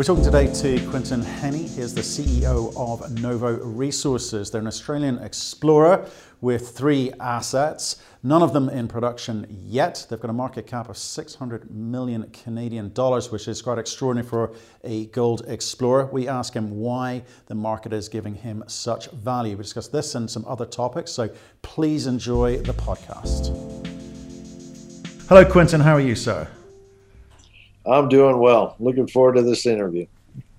We're talking today to Quinton Hennigh. He's the CEO of Novo Resources. They're an Australian explorer with three assets, none of them in production yet. They've got a market cap of 600 million Canadian dollars, which is quite extraordinary for a gold explorer. We ask him why the market is giving him such value. We discuss this and some other topics, so please enjoy the podcast. Hello, Quinton. How are you, sir? I'm doing well. Looking forward to this interview.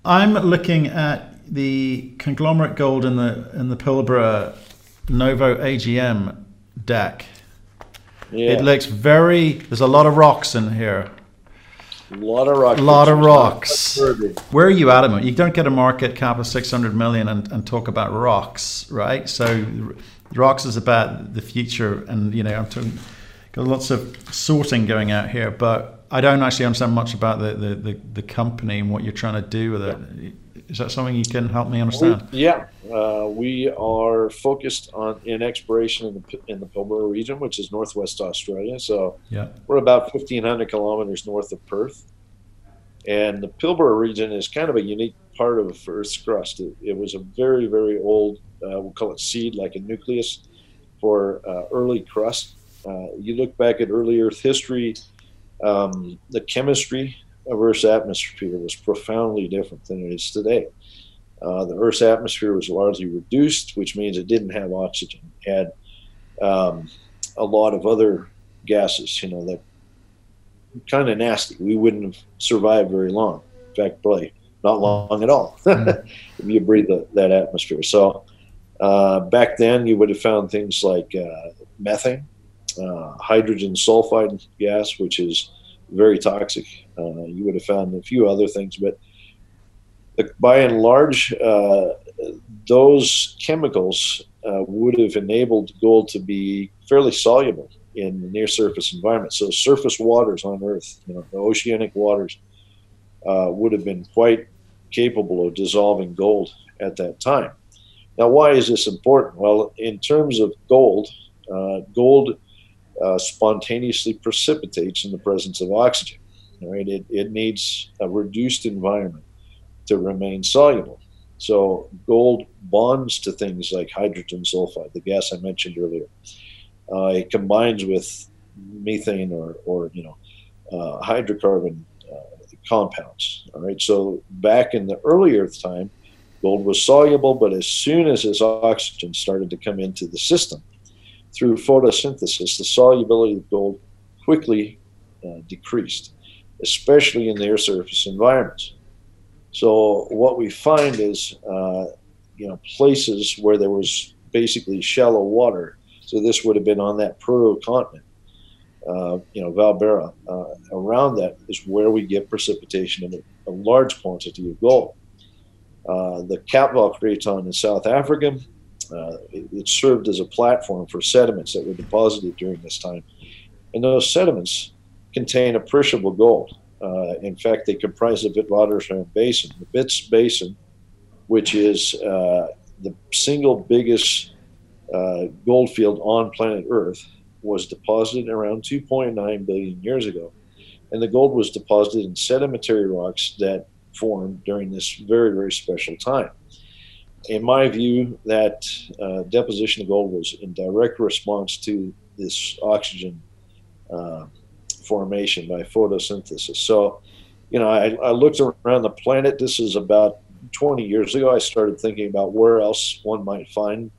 I'm looking at the conglomerate gold in the in the Pilbara Novo AGM deck. Yeah. It looks very. There's a lot of rocks in here. A lot of rocks. A lot of rocks. Where are you at? You don't get a market cap of 600 million and, and talk about rocks, right? So, rocks is about the future, and you know, I'm talking. Got lots of sorting going out here, but I don't actually understand much about the, the, the, the company and what you're trying to do with it. Is that something you can help me understand? We, yeah, uh, we are focused on in exploration in the in the Pilbara region, which is northwest Australia. So yeah. we're about 1,500 kilometers north of Perth, and the Pilbara region is kind of a unique part of Earth's crust. It, it was a very very old, uh, we'll call it seed, like a nucleus for uh, early crust. Uh, you look back at early Earth history, um, the chemistry of Earth's atmosphere was profoundly different than it is today. Uh, the Earth's atmosphere was largely reduced, which means it didn't have oxygen. It had um, a lot of other gases, you know, that kind of nasty. We wouldn't have survived very long. In fact, probably not long at all if you breathe the, that atmosphere. So uh, back then, you would have found things like uh, methane, uh, hydrogen sulfide gas, which is very toxic. Uh, you would have found a few other things, but by and large, uh, those chemicals uh, would have enabled gold to be fairly soluble in the near surface environment. So, surface waters on Earth, you know, the oceanic waters, uh, would have been quite capable of dissolving gold at that time. Now, why is this important? Well, in terms of gold, uh, gold uh, spontaneously precipitates in the presence of oxygen. Right? It, it needs a reduced environment to remain soluble. So gold bonds to things like hydrogen sulfide, the gas I mentioned earlier. Uh, it combines with methane or, or you know, uh, hydrocarbon uh, compounds. All right. So back in the early Earth time, gold was soluble, but as soon as this oxygen started to come into the system, through photosynthesis, the solubility of gold quickly uh, decreased, especially in the air surface environments. So what we find is, uh, you know, places where there was basically shallow water. So this would have been on that proto-continent, uh, you know, Vaalbara. Uh, around that is where we get precipitation of a, large quantity of gold. Uh, the Kaapvaal Craton in South Africa uh, it, it, served as a platform for sediments that were deposited during this time. And those sediments contain appreciable gold. Uh, in fact, they comprise the Witwatersrand Basin. The Wits Basin, which is uh, the single biggest uh, gold field on planet Earth, was deposited around 2.9 billion years ago. And the gold was deposited in sedimentary rocks that formed during this very, very special time in my view, that uh, deposition of gold was in direct response to this oxygen uh, formation by photosynthesis. So, you know, I, I, looked around the planet. This is about 20 years ago. I started thinking about where else one might find,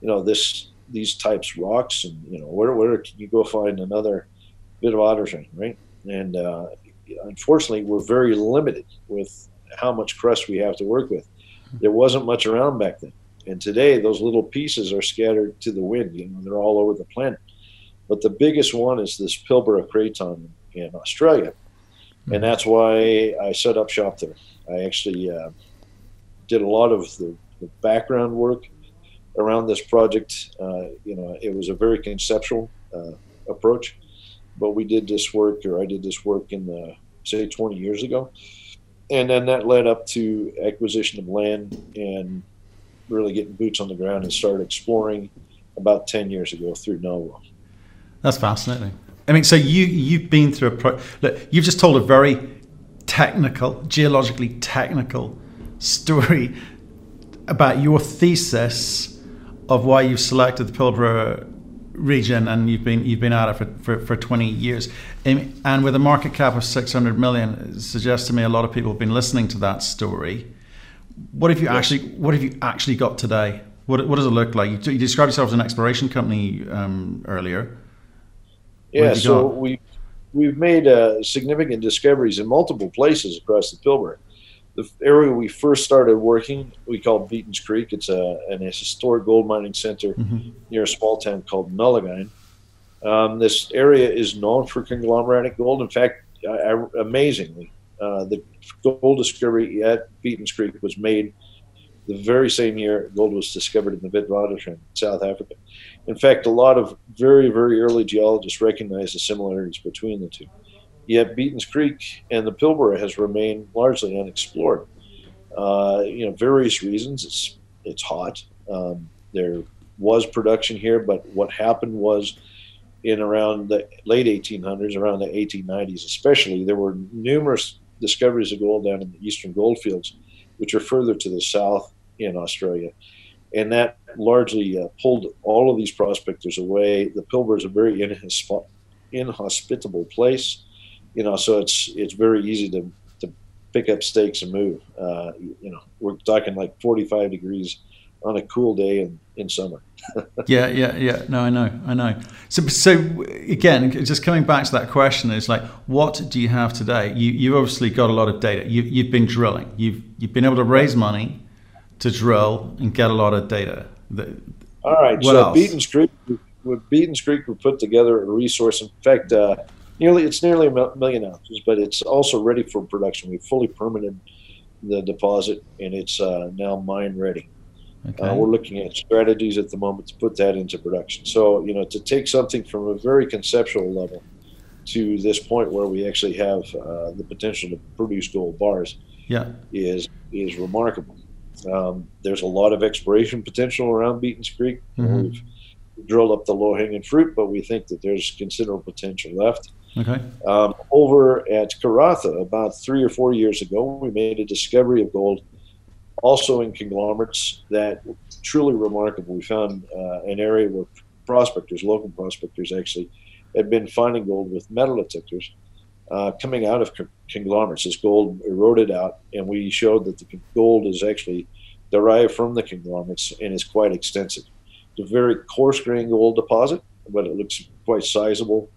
you know, this these types rocks, and you know, where where can you go find another bit of Witwatersrand, right? And uh, unfortunately, we're very limited with how much crust we have to work with there wasn't much around back then. And today, those little pieces are scattered to the wind. You know, they're all over the planet. But the biggest one is this Pilbara Craton in Australia, and that's why I set up shop there. I actually uh, did a lot of the, the, background work around this project. Uh, you know, it was a very conceptual uh, approach, but we did this work, or I did this work in the say 20 years ago and then that led up to acquisition of land and really getting boots on the ground and started exploring about 10 years ago through Novo. That's fascinating. I mean, so you you've been through a pro. Look, you've just told a very technical, geologically technical story about your thesis of why you've selected the Pilbara region and you've been you've been at it for, for, for 20 years. And with a market cap of 600 million it suggests to me a lot of people have been listening to that story. What have you yes. actually what have you actually got today? What, what does it look like? You, you described yourself as an exploration company um, earlier. Yeah so we we've made uh, significant discoveries in multiple places across the Pilbara the area we first started working, we call Beaton's Creek. It's a, an, historic gold mining center mm-hmm. near a small town called Nullagine. Um, this area is known for conglomeratic gold. In fact, uh, amazingly, uh, the gold discovery at Beaton's Creek was made the very same year gold was discovered in the Witwatersrand, South Africa. In fact, a lot of very, very early geologists recognized the similarities between the two. Yet Beaton's Creek and the Pilbara has remained largely unexplored. Uh, you know, various reasons. It's it's hot. Um, there was production here, but what happened was in around the late 1800s, around the 1890s especially, there were numerous discoveries of gold down in the eastern goldfields, which are further to the south in Australia. And that largely uh, pulled all of these prospectors away. The Pilbara is a very inhospitable place you know, so it's it's very easy to to pick up stakes and move. Uh, you know, we're talking like 45 degrees on a cool day in, in summer. yeah, yeah, yeah. No, I know, I know. So, so again, just coming back to that question is like, what do you have today? You you obviously got a lot of data. You you've been drilling. You've you've been able to raise money to drill and get a lot of data. All right. So else? Beaton's Creek, with Beaton's Creek, we put together a resource. In fact, uh, nearly it's nearly a million ounces, but it's also ready for production. We've fully permitted the deposit, and it's uh, now mine ready. Okay. Uh, we're looking at strategies at the moment to put that into production. So you know, to take something from a very conceptual level to this point where we actually have uh, the potential to produce gold bars, yeah, is is remarkable. Um, there's a lot of exploration potential around Beaton's Creek. Mm-hmm. We've drilled up the low hanging fruit, but we think that there's considerable potential left. Okay. Um, over at Karratha, about three or four years ago, we made a discovery of gold, also in conglomerates, that truly remarkable. We found uh, an area where prospectors, local prospectors, actually had been finding gold with metal detectors uh, coming out of conglomerates. This gold eroded out, and we showed that the gold is actually derived from the conglomerates and is quite extensive. It's a very coarse grained gold deposit, but it looks quite sizable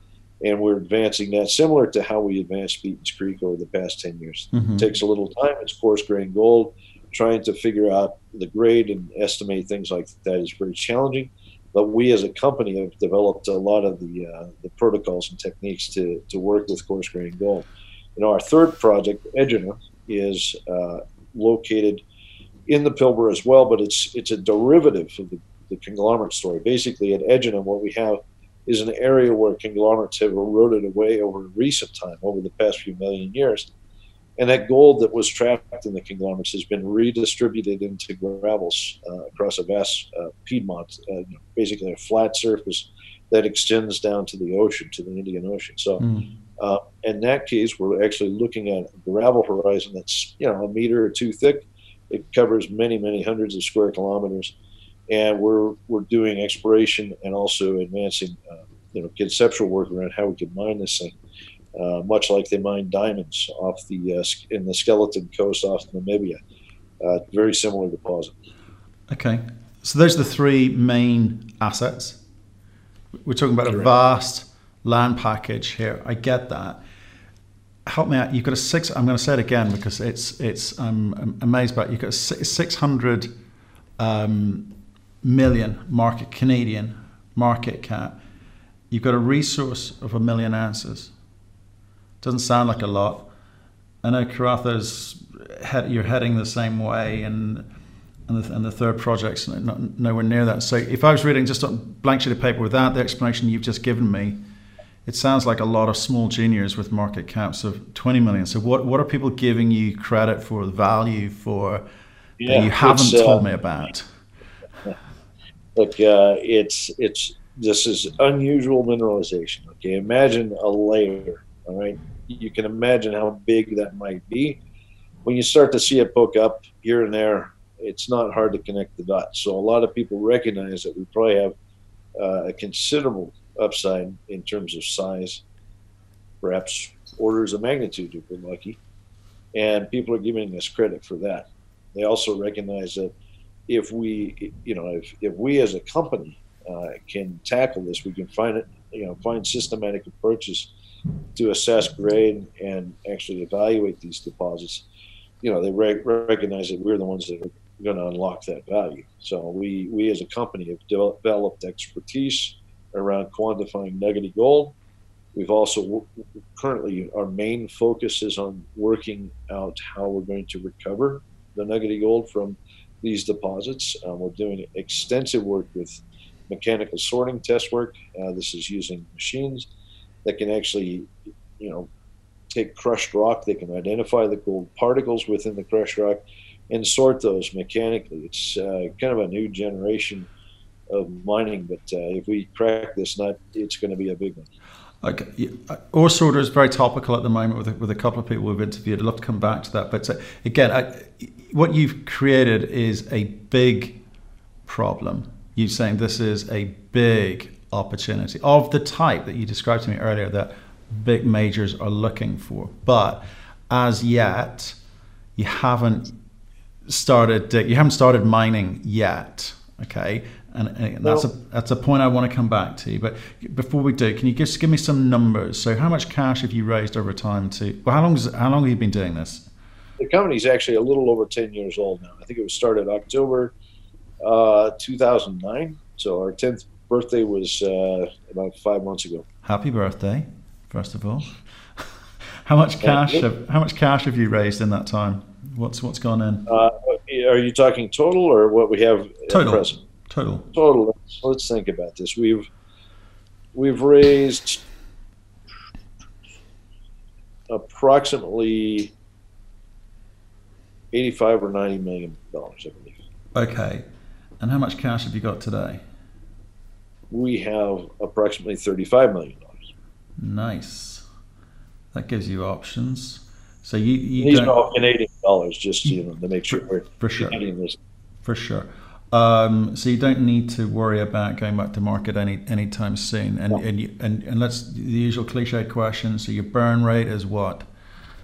and we're advancing that similar to how we advanced Beaton's Creek over the past 10 years. Mm-hmm. It takes a little time. It's coarse grain gold. Trying to figure out the grade and estimate things like that is very challenging. But we as a company have developed a lot of the, uh, the protocols and techniques to, to work with coarse grain gold. You know, our third project, Egina, is uh, located in the Pilbara as well, but it's it's a derivative of the, the conglomerate story. Basically, at Egina, what we have is an area where conglomerates have eroded away over recent time, over the past few million years. And that gold that was trapped in the conglomerates has been redistributed into gravels uh, across a vast uh, Piedmont, uh, basically a flat surface that extends down to the ocean, to the Indian Ocean. So, mm. in that case, we're actually looking at a gravel horizon that's you know a meter or two thick. It covers many, many hundreds of square kilometers and we're we're doing exploration and also advancing uh, you know conceptual work around how we could mine this thing, uh, much like they mine diamonds off the uh, in the skeleton coast off Namibia. Uh, very similar deposit. Okay, so those are the three main assets. We're talking about a vast land package here. I get that. Help me out. You've got a six. I'm going to say it again because it's it's. I'm amazed by it. You've got a six hundred um, million market Canadian market cap. You've got a resource of a million ounces. Doesn't sound like a lot. I know Karratha's head, you're heading the same way, and and the, and the third project's not, nowhere near that. So if I was reading just a blank sheet of paper without the explanation you've just given me, it sounds like a lot of small juniors with market caps of 20 million. So what what are people giving you credit for, the value for yeah, that you haven't uh, told me about? Look, uh, it's it's this is unusual mineralization. Okay, imagine a layer. All right, you can imagine how big that might be. When you start to see it poke up here and there, it's not hard to connect the dots. So a lot of people recognize that we probably have uh, a considerable upside in terms of size, perhaps orders of magnitude if we're lucky. And people are giving us credit for that. They also recognize that if we, you know, if, if we as a company uh, can tackle this, we can find it, you know, find systematic approaches to assess grade and actually evaluate these deposits. You know, they re- recognize that we're the ones that are going to unlock that value. So we, we as a company have developed expertise around quantifying nuggety gold. We've also currently our main focus is on working out how we're going to recover the nuggety gold from these deposits. Um, we're doing extensive work with mechanical sorting test work. Uh, this is using machines that can actually, you know, take crushed rock. They can identify the gold particles within the crushed rock and sort those mechanically. It's uh, kind of a new generation of mining, but uh, if we crack this nut, it's going to be a big one. Okay. Ore sorter is very topical at the moment with a, with a couple of people we've interviewed. I'd love to come back to that. But uh, again, I, what you've created is a big problem. You're saying this is a big opportunity of the type that you described to me earlier that big majors are looking for. But as yet, you haven't started you haven't started mining yet. Okay, and, and that's a that's a point I want to come back to. But before we do, can you just give me some numbers? So, how much cash have you raised over time? To well, how long is how long have you been doing this? The company's actually a little over ten years old now. I think it was started October uh, 2009. So our 10th birthday was uh, about five months ago. Happy birthday, first of all. how much cash? Have, how much cash have you raised in that time? What's what's gone in? Uh, are you talking total or what we have total? present? Total. Total. Let's, let's think about this. We've we've raised approximately eighty-five or ninety million dollars, I believe. Okay, and how much cash have you got today? We have approximately thirty-five million dollars. Nice. That gives you options. So you, you these are all Canadian dollars, just you know, to make sure for, we're for sure. For sure. Um, so you don't need to worry about going back to market any anytime soon. And no. and, you, and and let's the usual cliche question. So your burn rate is what?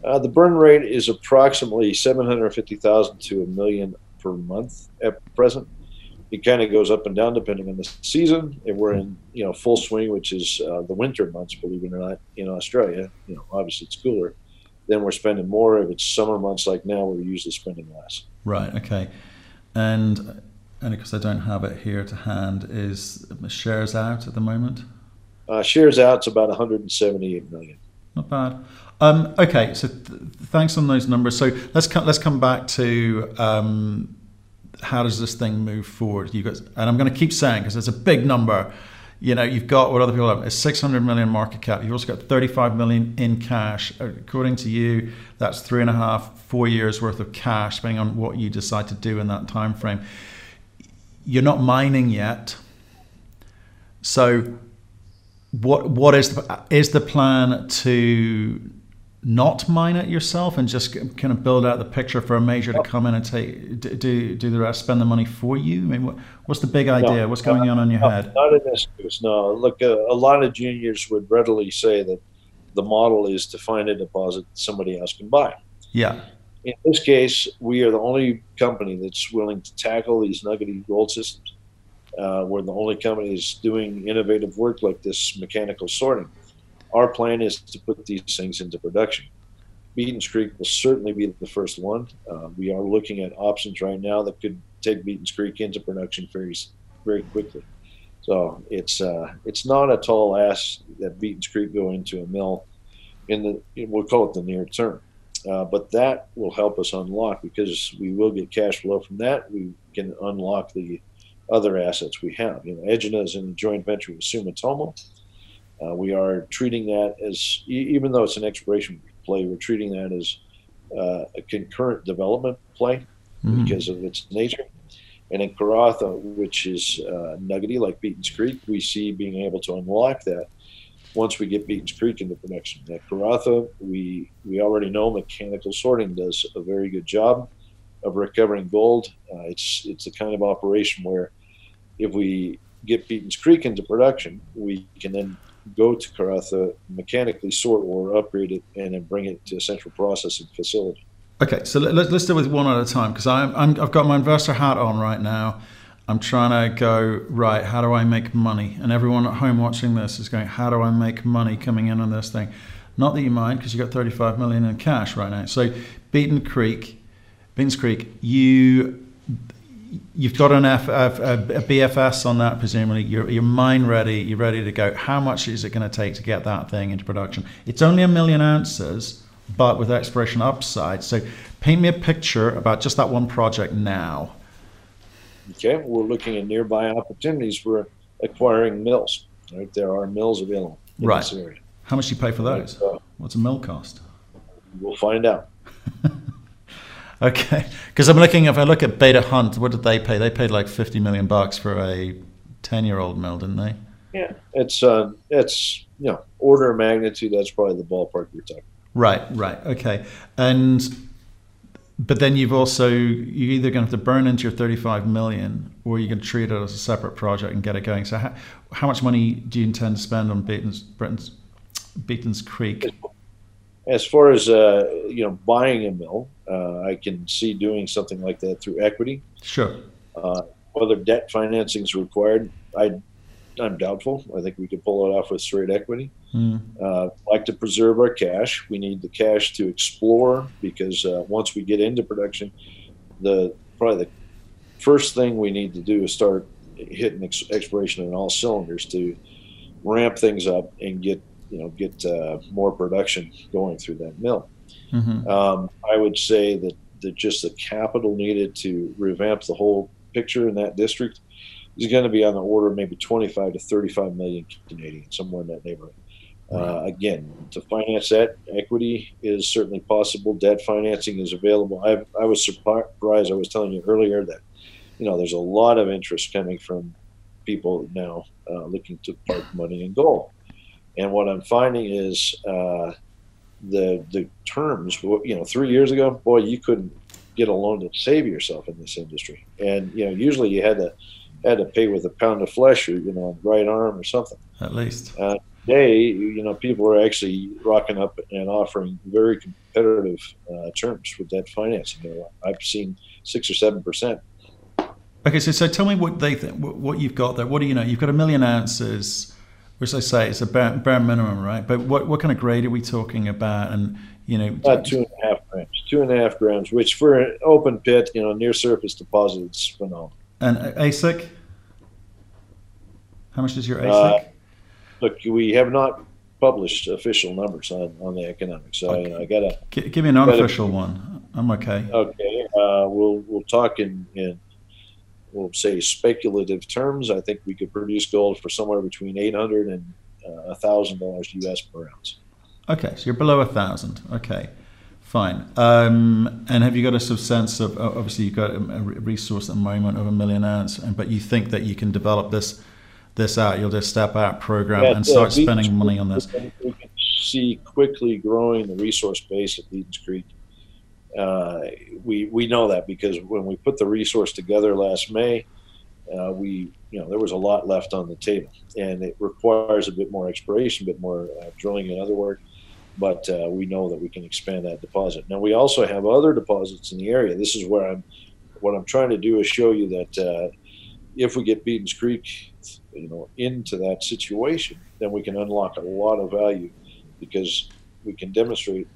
Uh, the burn rate is approximately seven hundred fifty thousand to a million per month at present. It kind of goes up and down depending on the season. If we're in you know full swing, which is uh, the winter months, believe it or not, in Australia, you know obviously it's cooler then we're spending more. If it's summer months like now, we're usually spending less. Right. Okay. And and because I don't have it here to hand, is shares out at the moment? Uh, shares out it's about 178 million. Not bad. Um, okay, so th- thanks on those numbers. So let's co- let's come back to um, how does this thing move forward? You guys, and I'm going to keep saying because it's a big number you know, you've got what other people have a 600 million market cap. You've also got 35 million in cash. According to you, that's three and a half, four years worth of cash, depending on what you decide to do in that time frame. You're not mining yet, so what what is the, is the plan to not mine it yourself and just kind of build out the picture for a major to come in and take do do the rest spend the money for you? I mean what, what's the big idea? no, what's going on in your no, head? not in this case no. Look uh, a lot of juniors would readily say that the model is to find a deposit that somebody else can buy. Yeah. In this case we are the only company that's willing to tackle these nuggety gold systems. Uh, we're the only company that's doing innovative work like this mechanical sorting our plan is to put these things into production. Beaton's Creek will certainly be the first one. Uh, we are looking at options right now that could take Beaton's Creek into production very, very quickly. So it's uh, it's not a tall ask that Beaton's Creek go into a mill in the we'll call it the near term, uh, but that will help us unlock because we will get cash flow from that. We can unlock the other assets we have. You know, is in a joint venture with Sumitomo. Uh, we are treating that as, even though it's an exploration play, we're treating that as uh, a concurrent development play mm-hmm. because of its nature. And in Karratha, which is uh, nuggety like Beaton's Creek, we see being able to unlock that once we get Beaton's Creek into production. At Karratha, we, we already know mechanical sorting does a very good job of recovering gold. Uh, it's, it's the kind of operation where if we get Beaton's Creek into production, we can then go to Karratha, mechanically sort or upgrade it, and then bring it to a central processing facility. Okay, so let, us deal with one at a time because I'm, I've got my investor hat on right now. I'm trying to go, right, how do I make money? And everyone at home watching this is going, how do I make money coming in on this thing? Not that you mind because you've got 35 million in cash right now. So Beaton Creek, Beaton's Creek, you you've got an F, a, a BFS on that, presumably. You're, you're mine ready. You're ready to go. How much is it going to take to get that thing into production? It's only a million ounces, but with exploration upside. So, paint me a picture about just that one project now. Okay, we're looking at nearby opportunities for acquiring mills. Right, there are mills available in right. this area. How much do you pay for those? Uh, What's a mill cost? We'll find out. Okay, because I'm looking. If I look at Beta Hunt, what did they pay? They paid like 50 million bucks for a 10 year old mill, didn't they? Yeah, it's uh, it's you know order of magnitude. That's probably the ballpark you're talking. Right, right, okay, and but then you've also you're either going to have to burn into your 35 million, or you can treat it as a separate project and get it going. So how, how much money do you intend to spend on Beaton's, Britain's, Beaton's Creek? As far as uh, you know, buying a mill, uh, I can see doing something like that through equity. Sure. Uh, whether debt financing is required, I, I'm doubtful. I think we could pull it off with straight equity. Mm. Uh, like to preserve our cash. We need the cash to explore because uh, once we get into production, the probably the first thing we need to do is start hitting ex- exploration on all cylinders to ramp things up and get you know get uh, more production going through that mill. Mm-hmm. Um, I would say that, that just the capital needed to revamp the whole picture in that district is going to be on the order of maybe 25 to 35 million Canadian, somewhere in that neighborhood. Uh, again, to finance that, equity is certainly possible. Debt financing is available. I, I was surprised. I was telling you earlier that, you know, there's a lot of interest coming from people now uh, looking to park money in gold. And what I'm finding is uh, the the terms. You know, three years ago, boy, you couldn't get a loan to save yourself in this industry, and you know, usually you had to had to pay with a pound of flesh or you know, right arm or something. At least. Uh, today, you know, people are actually rocking up and offering very competitive uh, terms with debt financing. I've seen six or seven percent. Okay, so so tell me what they think, what you've got there. What do you know? You've got a million ounces which I say it's a bare, bare, minimum, right? But what, what kind of grade are we talking about? And you know, about two and a half grams, two and a half grams, which for an open pit, you know, near surface deposit, it's phenomenal. And AISC, How much is your AISC? Uh, look, we have not published official numbers on, on the economics. So okay. I, I, gotta give me an unofficial gotta, one. I'm okay. Okay, uh, we'll we'll talk in in we'll say speculative terms, I think we could produce gold for somewhere between eight hundred and uh, a thousand dollars US per ounce. Okay, so you're below a thousand. Okay, fine. Um, and have you got a sort of sense of obviously you've got a, resource at the moment of a million ounce, but you think that you can develop this this out? You'll just step out program yeah, and start uh, spending money on this. We can see quickly growing the resource base at Beaton's Creek uh, we we know that because when we put the resource together last May, uh, we you know there was a lot left on the table, and it requires a bit more exploration, a bit more uh, drilling and other work. But uh, we know that we can expand that deposit. Now we also have other deposits in the area. This is where I'm. What I'm trying to do is show you that uh, if we get Beaton's Creek, you know, into that situation, then we can unlock a lot of value because we can demonstrate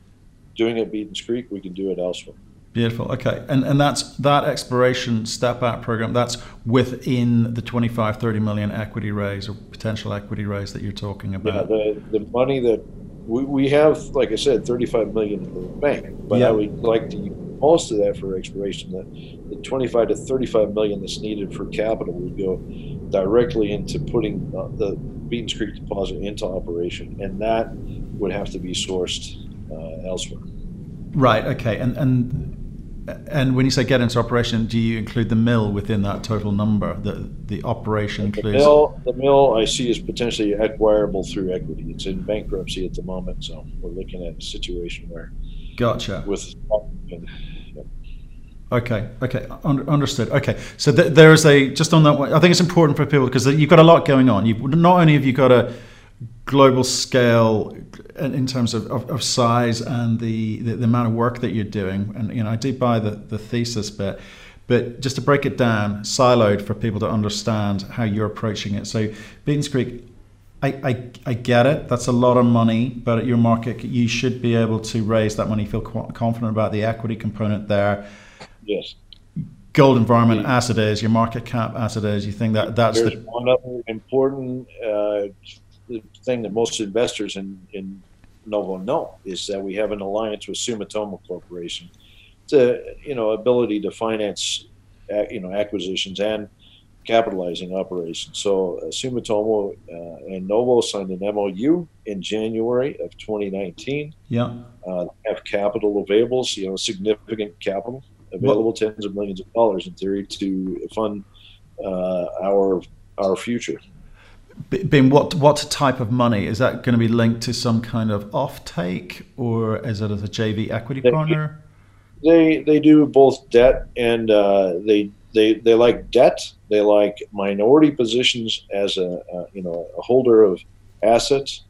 doing it at Beaton's Creek, we can do it elsewhere. Beautiful. Okay. And and that's that exploration step out program, that's within the 25, 30 million equity raise or potential equity raise that you're talking about. Yeah, the, the money that we, we have, like I said, 35 million in the bank, but I would like to use most of that for exploration. The, the 25 to 35 million that's needed for capital would go directly into putting the Beaton's Creek deposit into operation, and that would have to be sourced Uh, elsewhere. Right. Okay. And and and when you say get into operation, do you include the mill within that total number? The the operation the includes mill. The mill I see is potentially acquirable through equity. It's in bankruptcy at the moment, so we're looking at a situation where. Gotcha. With. Okay. Okay. understood. Okay. So th- there is a just on that one. I think it's important for people because you've got a lot going on. You not only have you got a global scale in terms of, of, of size and the, the, the, amount of work that you're doing. And you know, I do buy the, the thesis bit, but just to break it down, siloed for people to understand how you're approaching it. So Beatons Creek, I, I, I get it. That's a lot of money, but at your market, you should be able to raise that money. Feel confident about the equity component there. Yes. Gold environment as it is, your market cap as it is. You think that that's There's the one other important uh, the thing that most investors in, in Novo know is that we have an alliance with Sumitomo Corporation. It's a you know ability to finance you know acquisitions and capitalizing operations. So uh, Sumitomo uh, and Novo signed an MOU in January of 2019. Yeah, uh, have capital available, so, you know, significant capital available, what? tens of millions of dollars in theory to fund uh, our our future. Ben, what what type of money is that going to be linked to some kind of offtake, or is it as a JV equity they, partner? They they do both debt and uh, they they they like debt. They like minority positions as a, a you know a holder of assets.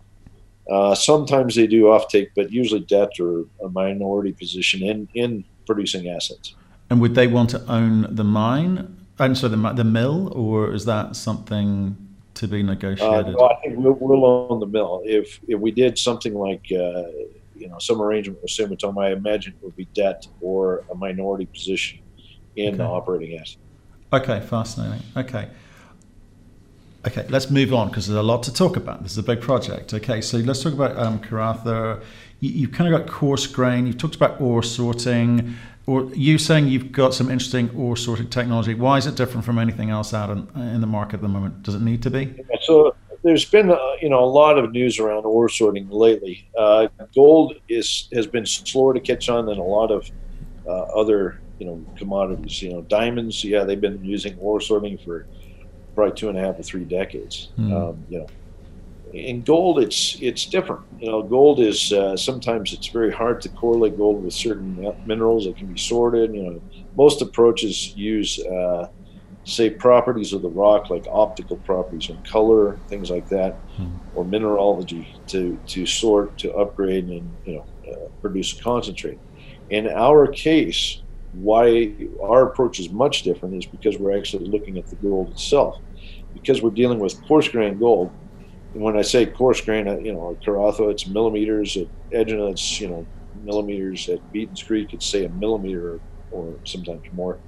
Uh, sometimes they do offtake, but usually debt or a minority position in in producing assets. And would they want to own the mine? And so the the mill, or is that something to be negotiated? Uh, no, I think we'll, we'll, own the mill. If if we did something like uh, you know some arrangement with Sumitomo, I imagine it would be debt or a minority position in okay. the operating asset. Okay, fascinating. Okay. Okay, let's move on because there's a lot to talk about. This is a big project. Okay, so let's talk about um, Karratha. You, have kind of got coarse grain. You've talked about ore sorting or you saying you've got some interesting ore sorting technology. Why is it different from anything else out in, in the market at the moment? Does it need to be? So there's been uh, you know a lot of news around ore sorting lately. Uh, gold is has been slower to catch on than a lot of uh, other you know commodities. You know diamonds, yeah, they've been using ore sorting for probably two and a half to three decades. Mm. Um, you know in gold, it's it's different. You know, gold is uh, sometimes it's very hard to correlate gold with certain minerals that can be sorted. You know, most approaches use uh, say properties of the rock, like optical properties and color, things like that, hmm. or mineralogy to to sort, to upgrade, and you know, uh, produce a concentrate. In our case, why our approach is much different is because we're actually looking at the gold itself. Because we're dealing with coarse grain gold, when I say coarse grain, you know, at it's millimeters. At Egina, it's, you know, millimeters. At Beatons Creek, it's say a millimeter or, sometimes more.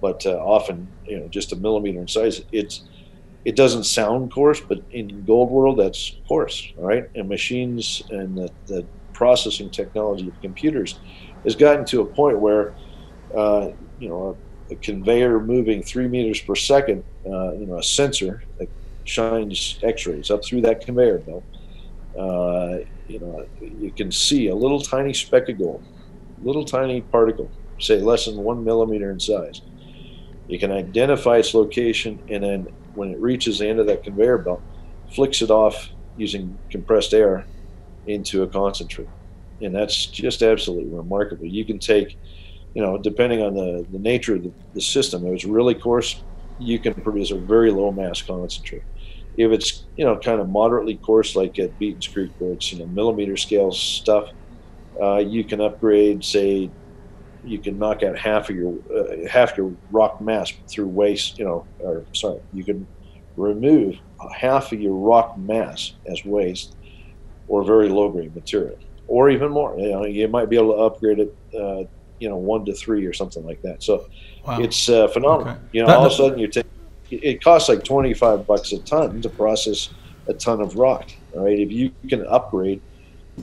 But uh, often, you know, just a millimeter in size. It's it doesn't sound coarse, but in gold world, that's coarse, all right? And machines and the, the processing technology of computers has gotten to a point where, uh, you know, a, a, conveyor moving three meters per second, uh, you know, a sensor, shines X-rays up through that conveyor belt. Uh, you know, you can see a little tiny speck of gold, little tiny particle, say less than one millimeter in size. You can identify its location, and then when it reaches the end of that conveyor belt, flicks it off using compressed air into a concentrate. And that's just absolutely remarkable. You can take, you know, depending on the, the nature of the, the system, if it's really coarse, you can produce a very low mass concentrate. If it's you know kind of moderately coarse, like at Beatons Creek, where it's you know millimeter scale stuff, uh, you can upgrade. Say, you can knock out half of your uh, half your rock mass through waste. You know, or sorry, you can remove half of your rock mass as waste or very low grade material, or even more. You know, you might be able to upgrade it. Uh, you know, one to three or something like that. So wow. it's uh, phenomenal. Okay. You know, that, all of a sudden you're taking it costs like 25 bucks a ton to process a ton of rock. All right. If you can upgrade,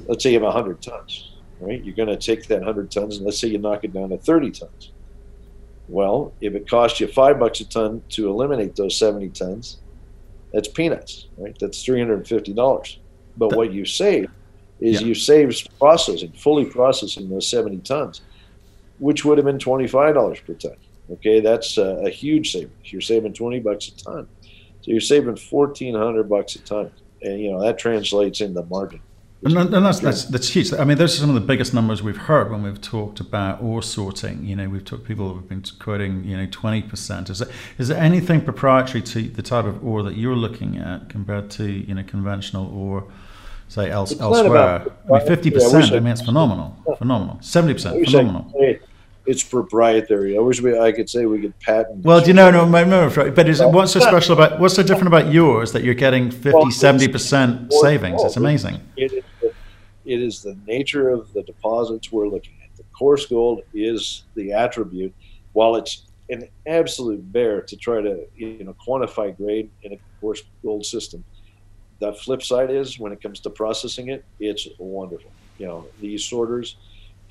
let's say you have 100 tons, right? You're going to take that 100 tons and let's say you knock it down to 30 tons. Well, if it costs you five bucks a ton to eliminate those 70 tons, that's peanuts, right? That's $350. But what you save is yeah. you save processing, fully processing those 70 tons which would have been $25 per ton. Okay, that's a, a huge savings. You're saving 20 bucks a ton. So you're saving 1400 bucks a ton. And, you know, that translates into margin. And, and that's, that's, that's huge. I mean, those are some of the biggest numbers we've heard when we've talked about ore sorting. You know, we've talked people have been quoting, you know, twenty percent. Is there, is there anything proprietary to the type of ore that you're looking at compared to you know conventional ore, say else, elsewhere? I mean, fifty percent. I mean, it's phenomenal, phenomenal. Seventy percent, phenomenal it's proprietary. I wish we, I could say we could patent. Well, do you know, no, no, but is, what's so special about, what's so different about yours that you're getting 50, well, 70% savings? It's amazing. It is, the, it is the nature of the deposits we're looking at. The coarse gold is the attribute, while it's an absolute bear to try to, you know, quantify grade in a coarse gold system. The flip side is when it comes to processing it, it's wonderful. You know, these sorters,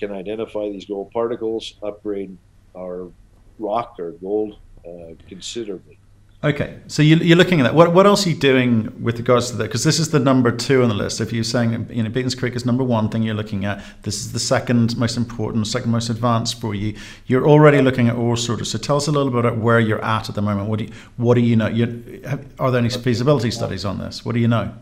can identify these gold particles, upgrade our rock or gold uh, considerably. Okay, so you, are looking at that. What, what else are you doing with regards to that? Because this is the number two on the list. If you're saying you know Beatons Creek is number one thing you're looking at, this is the second most important, second most advanced for you. You're already looking at ore sorters. So tell us a little bit about where you're at at the moment. What do you, what do you know? You, are there any feasibility studies on this? What do you know?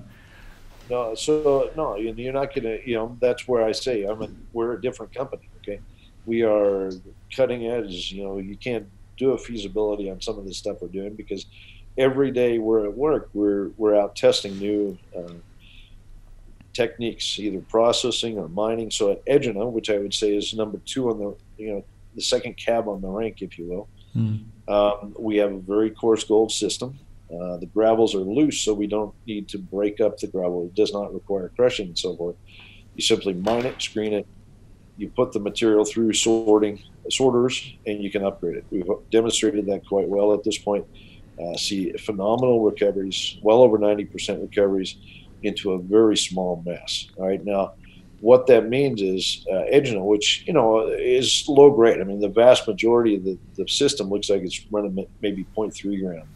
No, so no, you're not gonna. You know, that's where I say I'm. A, we're a different company. Okay, we are cutting edge. You know, you can't do a feasibility on some of the stuff we're doing because every day we're at work, we're we're out testing new uh, techniques, either processing or mining. So at Egina, which I would say is number two on the you know the second cab on the rank, if you will, mm. um, we have a very coarse gold system. Uh, the gravels are loose, so we don't need to break up the gravel. It does not require crushing and so forth. You simply mine it, screen it, you put the material through sorting sorters, and you can upgrade it. We've demonstrated that quite well at this point. Uh, see phenomenal recoveries, well over 90% recoveries into a very small mass. All right, now what that means is uh, Egina, which you know is low grade. I mean, the vast majority of the, the system looks like it's running maybe 0.3 gram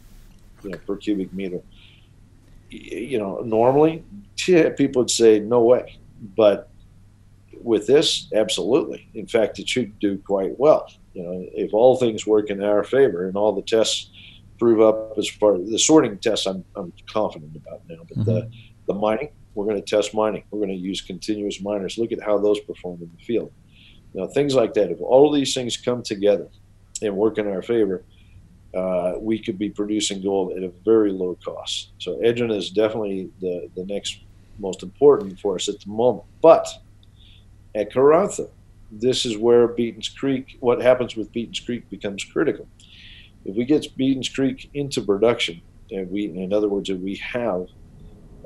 you know, per cubic meter. You know, normally people would say no way, but with this, absolutely. In fact, it should do quite well. You know, if all things work in our favor and all the tests prove up as far as the sorting tests, I'm, I'm confident about now. But mm-hmm. the the mining, we're going to test mining. We're going to use continuous miners. Look at how those perform in the field. You know, things like that. If all of these things come together and work in our favor, uh, we could be producing gold at a very low cost. So Egina is definitely the, the next most important for us at the moment. But at Karratha, this is where Beatons Creek, what happens with Beatons Creek becomes critical. If we get Beatons Creek into production, and we, in other words, if we have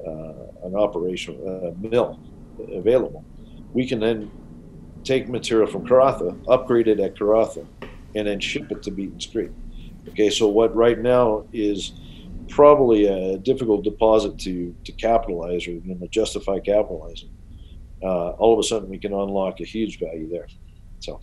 uh, an operational uh, mill available, we can then take material from Karratha, upgrade it at Karratha, and then ship it to Beatons Creek. Okay, so what right now is probably a difficult deposit to to capitalize or you know, justify capitalizing. Uh, all of a sudden, we can unlock a huge value there. So.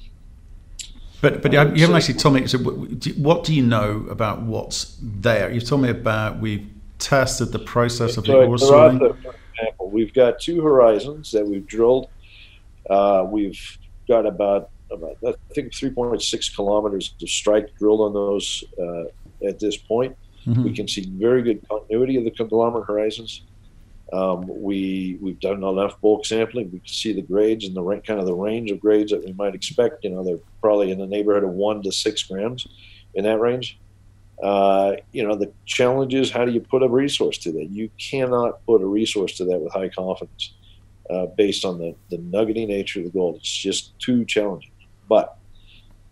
But but you haven't actually told me. So what do you know about what's there? You've told me about we've tested the process of so the ore sorting. For example, we've got two horizons that we've drilled. Uh, we've got about about I think 3.6 kilometers of strike drilled on those uh, at this point. Mm-hmm. We can see very good continuity of the conglomerate horizons. Um, we we've done enough bulk sampling. We can see the grades and the kind of the range of grades that we might expect. You know, they're probably in the neighborhood of one to six grams, in that range. Uh, you know, the challenge is how do you put a resource to that? You cannot put a resource to that with high confidence, uh, based on the the nuggety nature of the gold. It's just too challenging. But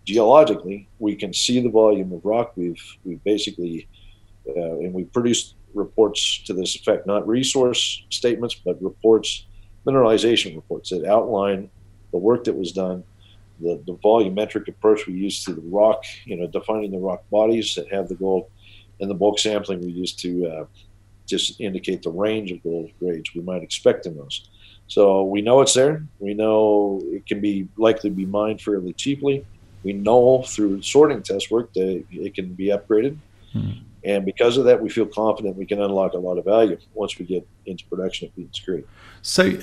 geologically, we can see the volume of rock. We've we basically uh, and we produced reports to this effect, not resource statements, but reports, mineralization reports that outline the work that was done, the, the volumetric approach we used to the rock, you know, defining the rock bodies that have the gold, and the bulk sampling we used to uh, just indicate the range of gold grades we might expect in those. So we know it's there. We know it can be likely be mined fairly cheaply. We know through sorting test work that it can be upgraded. Hmm. And because of that, we feel confident we can unlock a lot of value once we get into production at Beaton's Creek. So,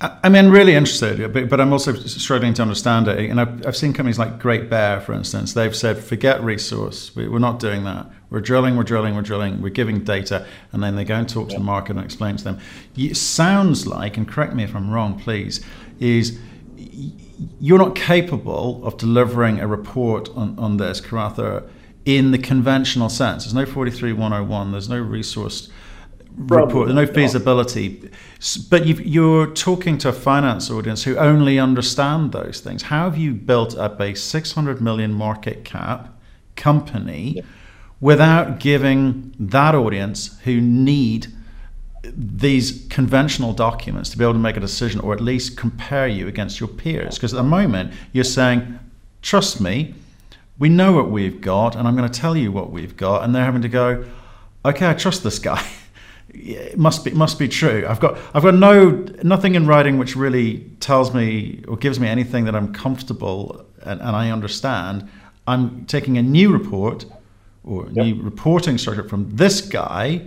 I mean, really interested, but, but I'm also struggling to understand it. And I've, I've seen companies like Great Bear, for instance, they've said, forget resource. We, are not doing that. We're drilling, we're drilling, we're drilling, we're giving data, and then they go and talk yeah. to the market and explain to them. It sounds like, and correct me if I'm wrong, please, is you're not capable of delivering a report on, on this, Karratha, in the conventional sense. There's no 43101, there's no resource report, there's no feasibility. But you are talking to a finance audience who only understand those things. How have you built up a 600 million market cap company yeah. Without giving that audience who need these conventional documents to be able to make a decision or at least compare you against your peers? Because at the moment, you're saying, trust me, we know what we've got, and I'm going to tell you what we've got, and they're having to go, okay, I trust this guy. it must be must be true. I've got I've got no nothing in writing which really tells me or gives me anything that I'm comfortable and, and I understand. I'm taking a new report or yep. new reporting structure from this guy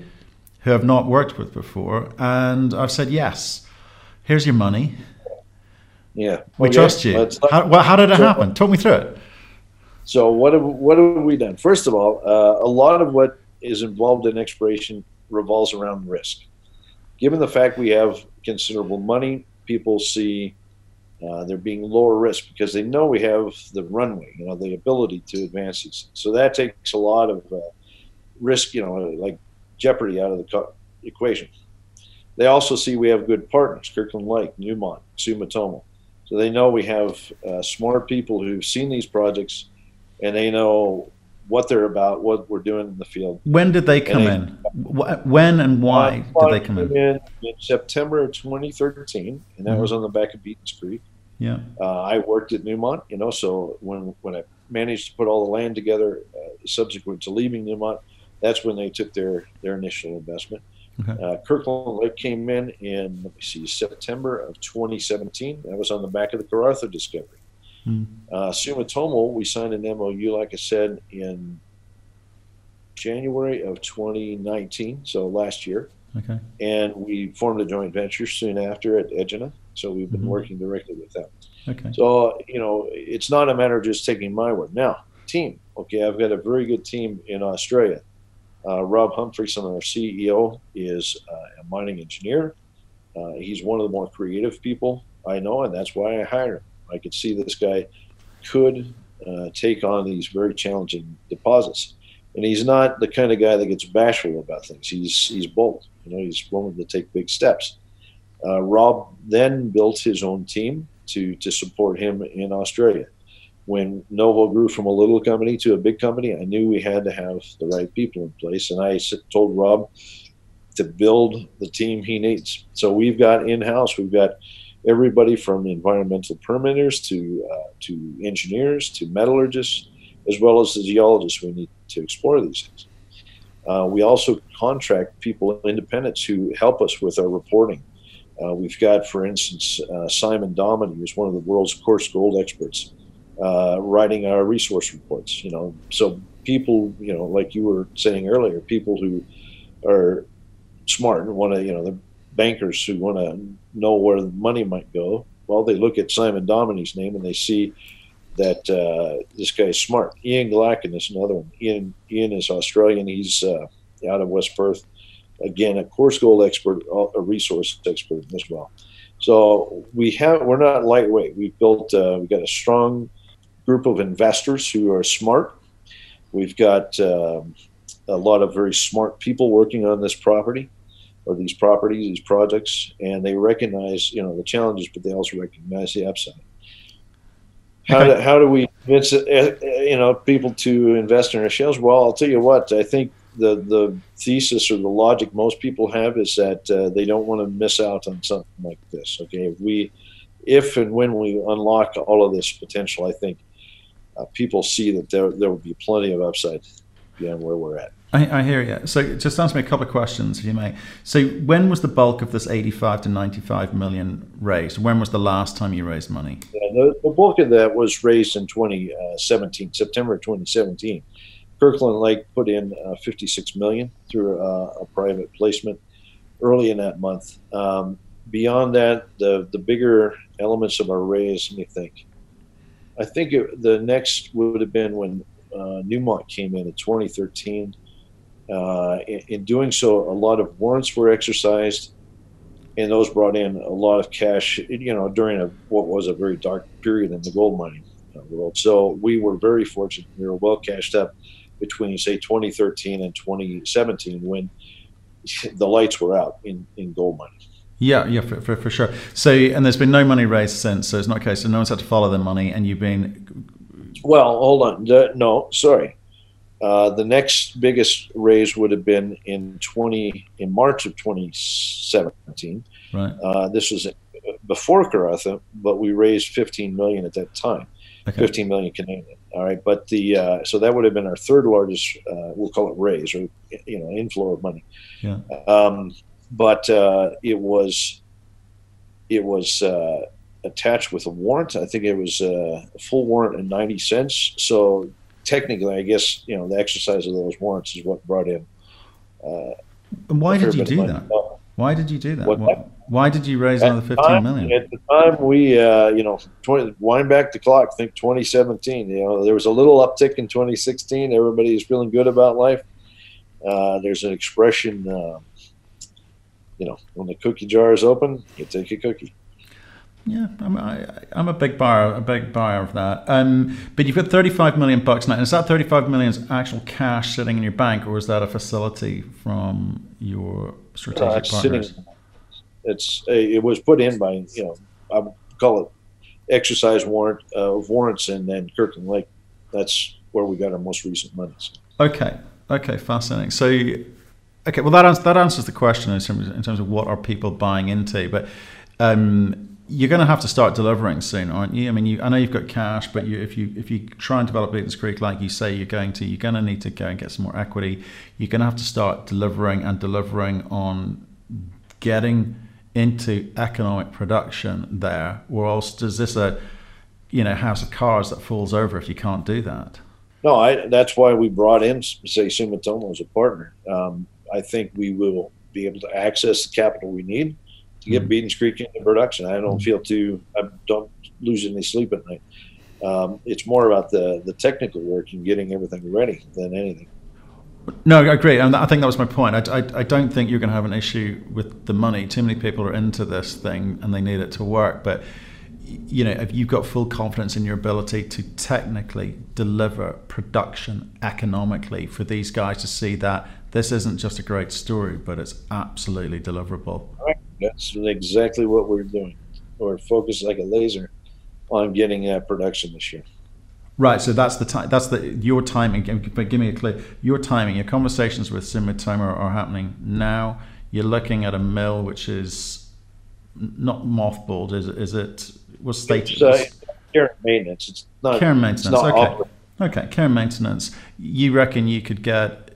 who I've not worked with before, and I've said yes. Here's your money. Yeah, we trust you. How, well, how did it happen? Talk me through it. So what have what have we done? First of all, uh, a lot of what is involved in exploration revolves around risk. Given the fact we have considerable money, people see uh, there being lower risk because they know we have the runway, you know, the ability to advance these. So that takes a lot of uh, risk, you know, like jeopardy out of the co- equation. They also see we have good partners, Kirkland Lake, Newmont, Sumitomo. So they know we have uh, smart people who've seen these projects and they know what they're about, what we're doing in the field. When did they come they, in? When and why did they come in? in? in? September of 2013, and that mm-hmm. was on the back of Beaton's Creek. Yeah. Uh, I worked at Newmont, you know, so when when I managed to put all the land together, uh, subsequent to leaving Newmont, that's when they took their their initial investment. Okay. Uh, Kirkland Lake came in in let me see September of 2017. That was on the back of the Karratha discovery. Mm. Uh, Sumitomo, we signed an MOU, like I said, in January of 2019, so last year. Okay. And we formed a joint venture soon after at Egina. So we've been mm-hmm. working directly with them. Okay. So, you know, it's not a matter of just taking my word. Now, team. Okay, I've got a very good team in Australia. Uh, Rob Humphryson, our CEO, is uh, a mining engineer. Uh, he's one of the more creative people I know, and that's why I hired him. I could see this guy could uh, take on these very challenging deposits. And he's not the kind of guy that gets bashful about things. He's he's bold. You know, he's willing to take big steps. Uh, Rob then built his own team to to support him in Australia. When Novo grew from a little company to a big company, I knew we had to have the right people in place, and I told Rob to build the team he needs. So we've got in house, we've got everybody from environmental permitters to uh, to engineers to metallurgists, as well as the geologists we need to explore these things. Uh, we also contract people, independents, who help us with our reporting. Uh, we've got, for instance, uh, Simon Dominy, who's one of the world's coarse gold experts, uh, writing our resource reports. You know, so people, you know, like you were saying earlier, people who are smart and want to, you know, they're bankers who want to know where the money might go. Well, they look at Simon Dominy's name and they see that uh, this is smart. Ian Glacken is another one. Ian Ian is Australian. He's uh, out of West Perth. Again, a coarse gold expert, a resource expert as well. So we have we're not lightweight. We've built uh, we've got a strong group of investors who are smart. We've got um, a lot of very smart people working on this property or these properties, these projects, and they recognize you know the challenges, but they also recognize the upside. How do, how do we convince uh, uh, you know people to invest in our shares? Well, I'll tell you what. I think the the thesis or the logic most people have is that uh, they don't want to miss out on something like this. Okay, if we, if and when we unlock all of this potential, I think uh, people see that there there will be plenty of upside beyond where we're at. I, I, hear you. So just answer me a couple of questions, if you may. So when was the bulk of this 85 to 95 million raised? When was the last time you raised money? Yeah, the, the bulk of that was raised in 2017, September 2017. Kirkland Lake put in uh, 56 million through uh, a private placement early in that month. Um, beyond that, the the bigger elements of our raise, let me think. I think it, the next would have been when uh, Newmont came in in 2013. Uh, in, in, doing so, a lot of warrants were exercised, and those brought in a lot of cash. You know, during a, what was a very dark period in the gold mining uh, world. So we were very fortunate. We were well cashed up between say 2013 and 2017 when the lights were out in, in gold mining. Yeah, yeah, for, for, for, sure. So, and there's been no money raised since, so it's not a case. So no one's had to follow the money, and you've been. Well, hold on. The, no, sorry. Uh, the next biggest raise would have been in 20 in March of 2017. Right. Uh, this was before Karratha, but we raised 15 million at that time. Okay. 15 million Canadian. All right, but the uh, so that would have been our third largest. Uh, we'll call it raise or you know inflow of money. Yeah. Um, but uh, it was it was uh, attached with a warrant. I think it was uh, a full warrant and ninety cents. So technically, I guess you know the exercise of those warrants is what brought in. Uh, and why did you do that? Why did you do that? What, why did you raise another fifteen time, million? At the time, we, uh, you know, 20, wind back the clock, think 2017. You know, there was a little uptick in 2016. Everybody is feeling good about life. Uh, there's an expression, uh, you know, when the cookie jar is open, you take a cookie. Yeah, I'm, I, am a big buyer, a big buyer of that. Um, but you've got 35 million bucks now. Is that 35 million actual cash sitting in your bank, or is that a facility from your strategic uh, partners? Sitting, it's a, it was put in by you know I call it exercise warrant uh, of warrants, and then Kirkland Lake. That's where we got our most recent monies. Okay, okay, fascinating. So, okay, well that answers, that answers the question in terms, in terms of what are people buying into, but. Um, you're going to have to start delivering soon, aren't you? I mean, you, I know you've got cash, but you, if you if you try and develop Beatons Creek like you say you're going to, you're going to need to go and get some more equity. You're going to have to start delivering and delivering on getting into economic production there, or else does this a you know house of cards that falls over if you can't do that? No, I, that's why we brought in say Sumitomo as a partner. Um, I think we will be able to access the capital we need to get mm-hmm. Beatons Creek into production. I don't mm-hmm. feel too, I don't lose any sleep at night. Um, it's more about the, the technical work and getting everything ready than anything. No, I agree, and I think that was my point. I, I, I don't think you're going to have an issue with the money. Too many people are into this thing and they need it to work. But you know, if you've got full confidence in your ability to technically deliver production economically for these guys to see that this isn't just a great story, but it's absolutely deliverable. That's exactly what we're doing. We're focused like a laser on getting that production this year. Right, so that's the time. That's the your timing. But give me a clue. Your timing. Your conversations with Sumitomo are, are happening now. You're looking at a mill which is not mothballed. Is it? Is it? What state? It's, uh, care and maintenance. It's not care and maintenance. okay. Okay, care and maintenance. You reckon you could get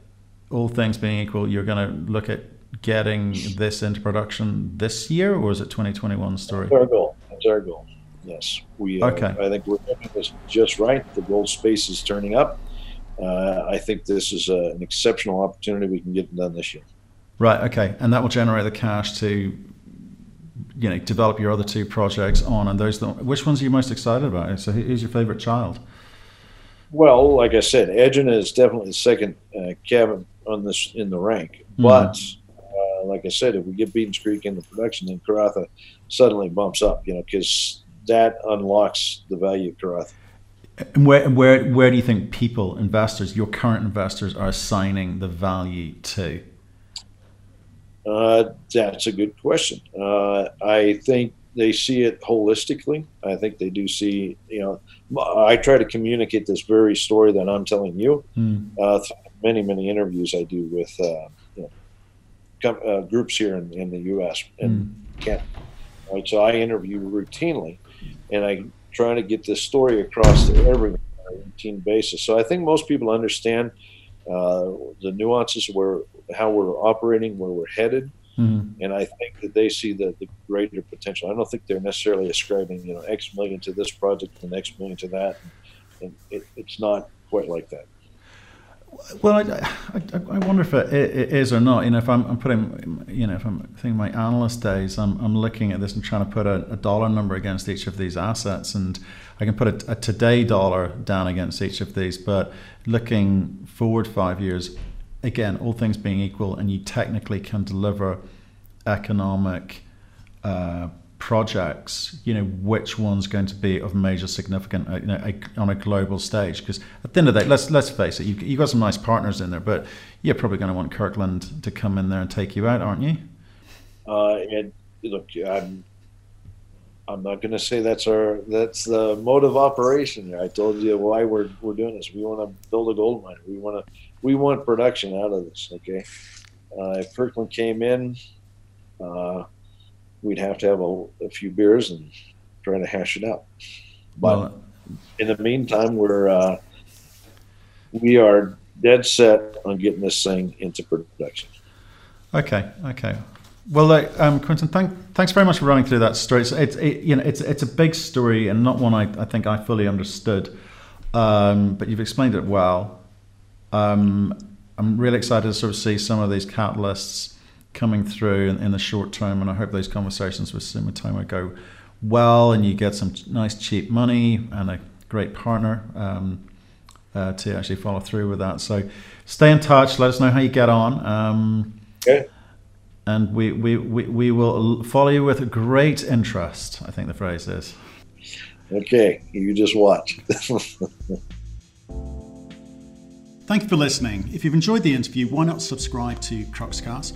all things being equal? You're going to look at getting this into production this year, or is it 2021 story? That's our goal. That's our goal. Yes, we. Uh, okay. I think we're doing this just right. The gold space is turning up. Uh, I think this is a, an exceptional opportunity. We can get done this year. Right. Okay, and that will generate the cash to, you know, develop your other two projects on. And those, which ones are you most excited about? So, who's your favorite child? Well, like I said, Egina is definitely the second uh, cabin on this in the rank, mm. but uh, like I said, if we get Beatons Creek into production, then Karratha suddenly bumps up, you know, because that unlocks the value of. And where, where, where do you think people, investors, your current investors, are assigning the value to? Uh, that's a good question. Uh, I think they see it holistically. I think they do see, you know, I try to communicate this very story that I'm telling you. Mm. Uh, many, many interviews I do with uh, uh, groups here in, in the U.S. and mm. Canada. Right, so I interview routinely, and I try to get this story across to everyone on a routine basis. So I think most people understand uh, the nuances where how we're operating, where we're headed, mm. and I think that they see the, the greater potential. I don't think they're necessarily ascribing you know X million to this project and X million to that, and it, it's not quite like that. Well, I, I, I, wonder if it, is or not. You know, if I'm, I'm, putting, you know, if I'm thinking my analyst days, I'm, I'm looking at this and trying to put a, a dollar number against each of these assets, and I can put a, a, today dollar down against each of these. But looking forward five years, again, all things being equal, and you technically can deliver economic. Uh, projects, you know, which one's going to be of major significance uh, you know, on a global stage? Because at the end of the day, let's let's face it, you've, you've got some nice partners in there, but you're probably going to want Kirkland to come in there and take you out, aren't you? Uh, and look, I'm I'm not going to say that's our that's the mode of operation. Here. I told you why we're we're doing this. We want to build a gold mine. We want to we want production out of this. Okay, uh, if Kirkland came in. Uh, we'd have to have a, a few beers and try to hash it out. But well, in the meantime, we're uh, we are dead set on getting this thing into production. Okay, okay. Well, uh, um, Quinton, thank, thanks very much for running through that story. It's, it's it, you know it's it's a big story and not one I, I think I fully understood, um, but you've explained it well. Um, I'm really excited to sort of see some of these catalysts coming through in, in, the short term. And I hope those conversations with Sumitomo go well and you get some nice cheap money and a great partner um, uh, to actually follow through with that. So stay in touch. Let us know how you get on. Um, okay. And we, we, we, we will follow you with great interest, I think the phrase is. Okay, you just watch. Thank you for listening. If you've enjoyed the interview, why not subscribe to Cruxcast?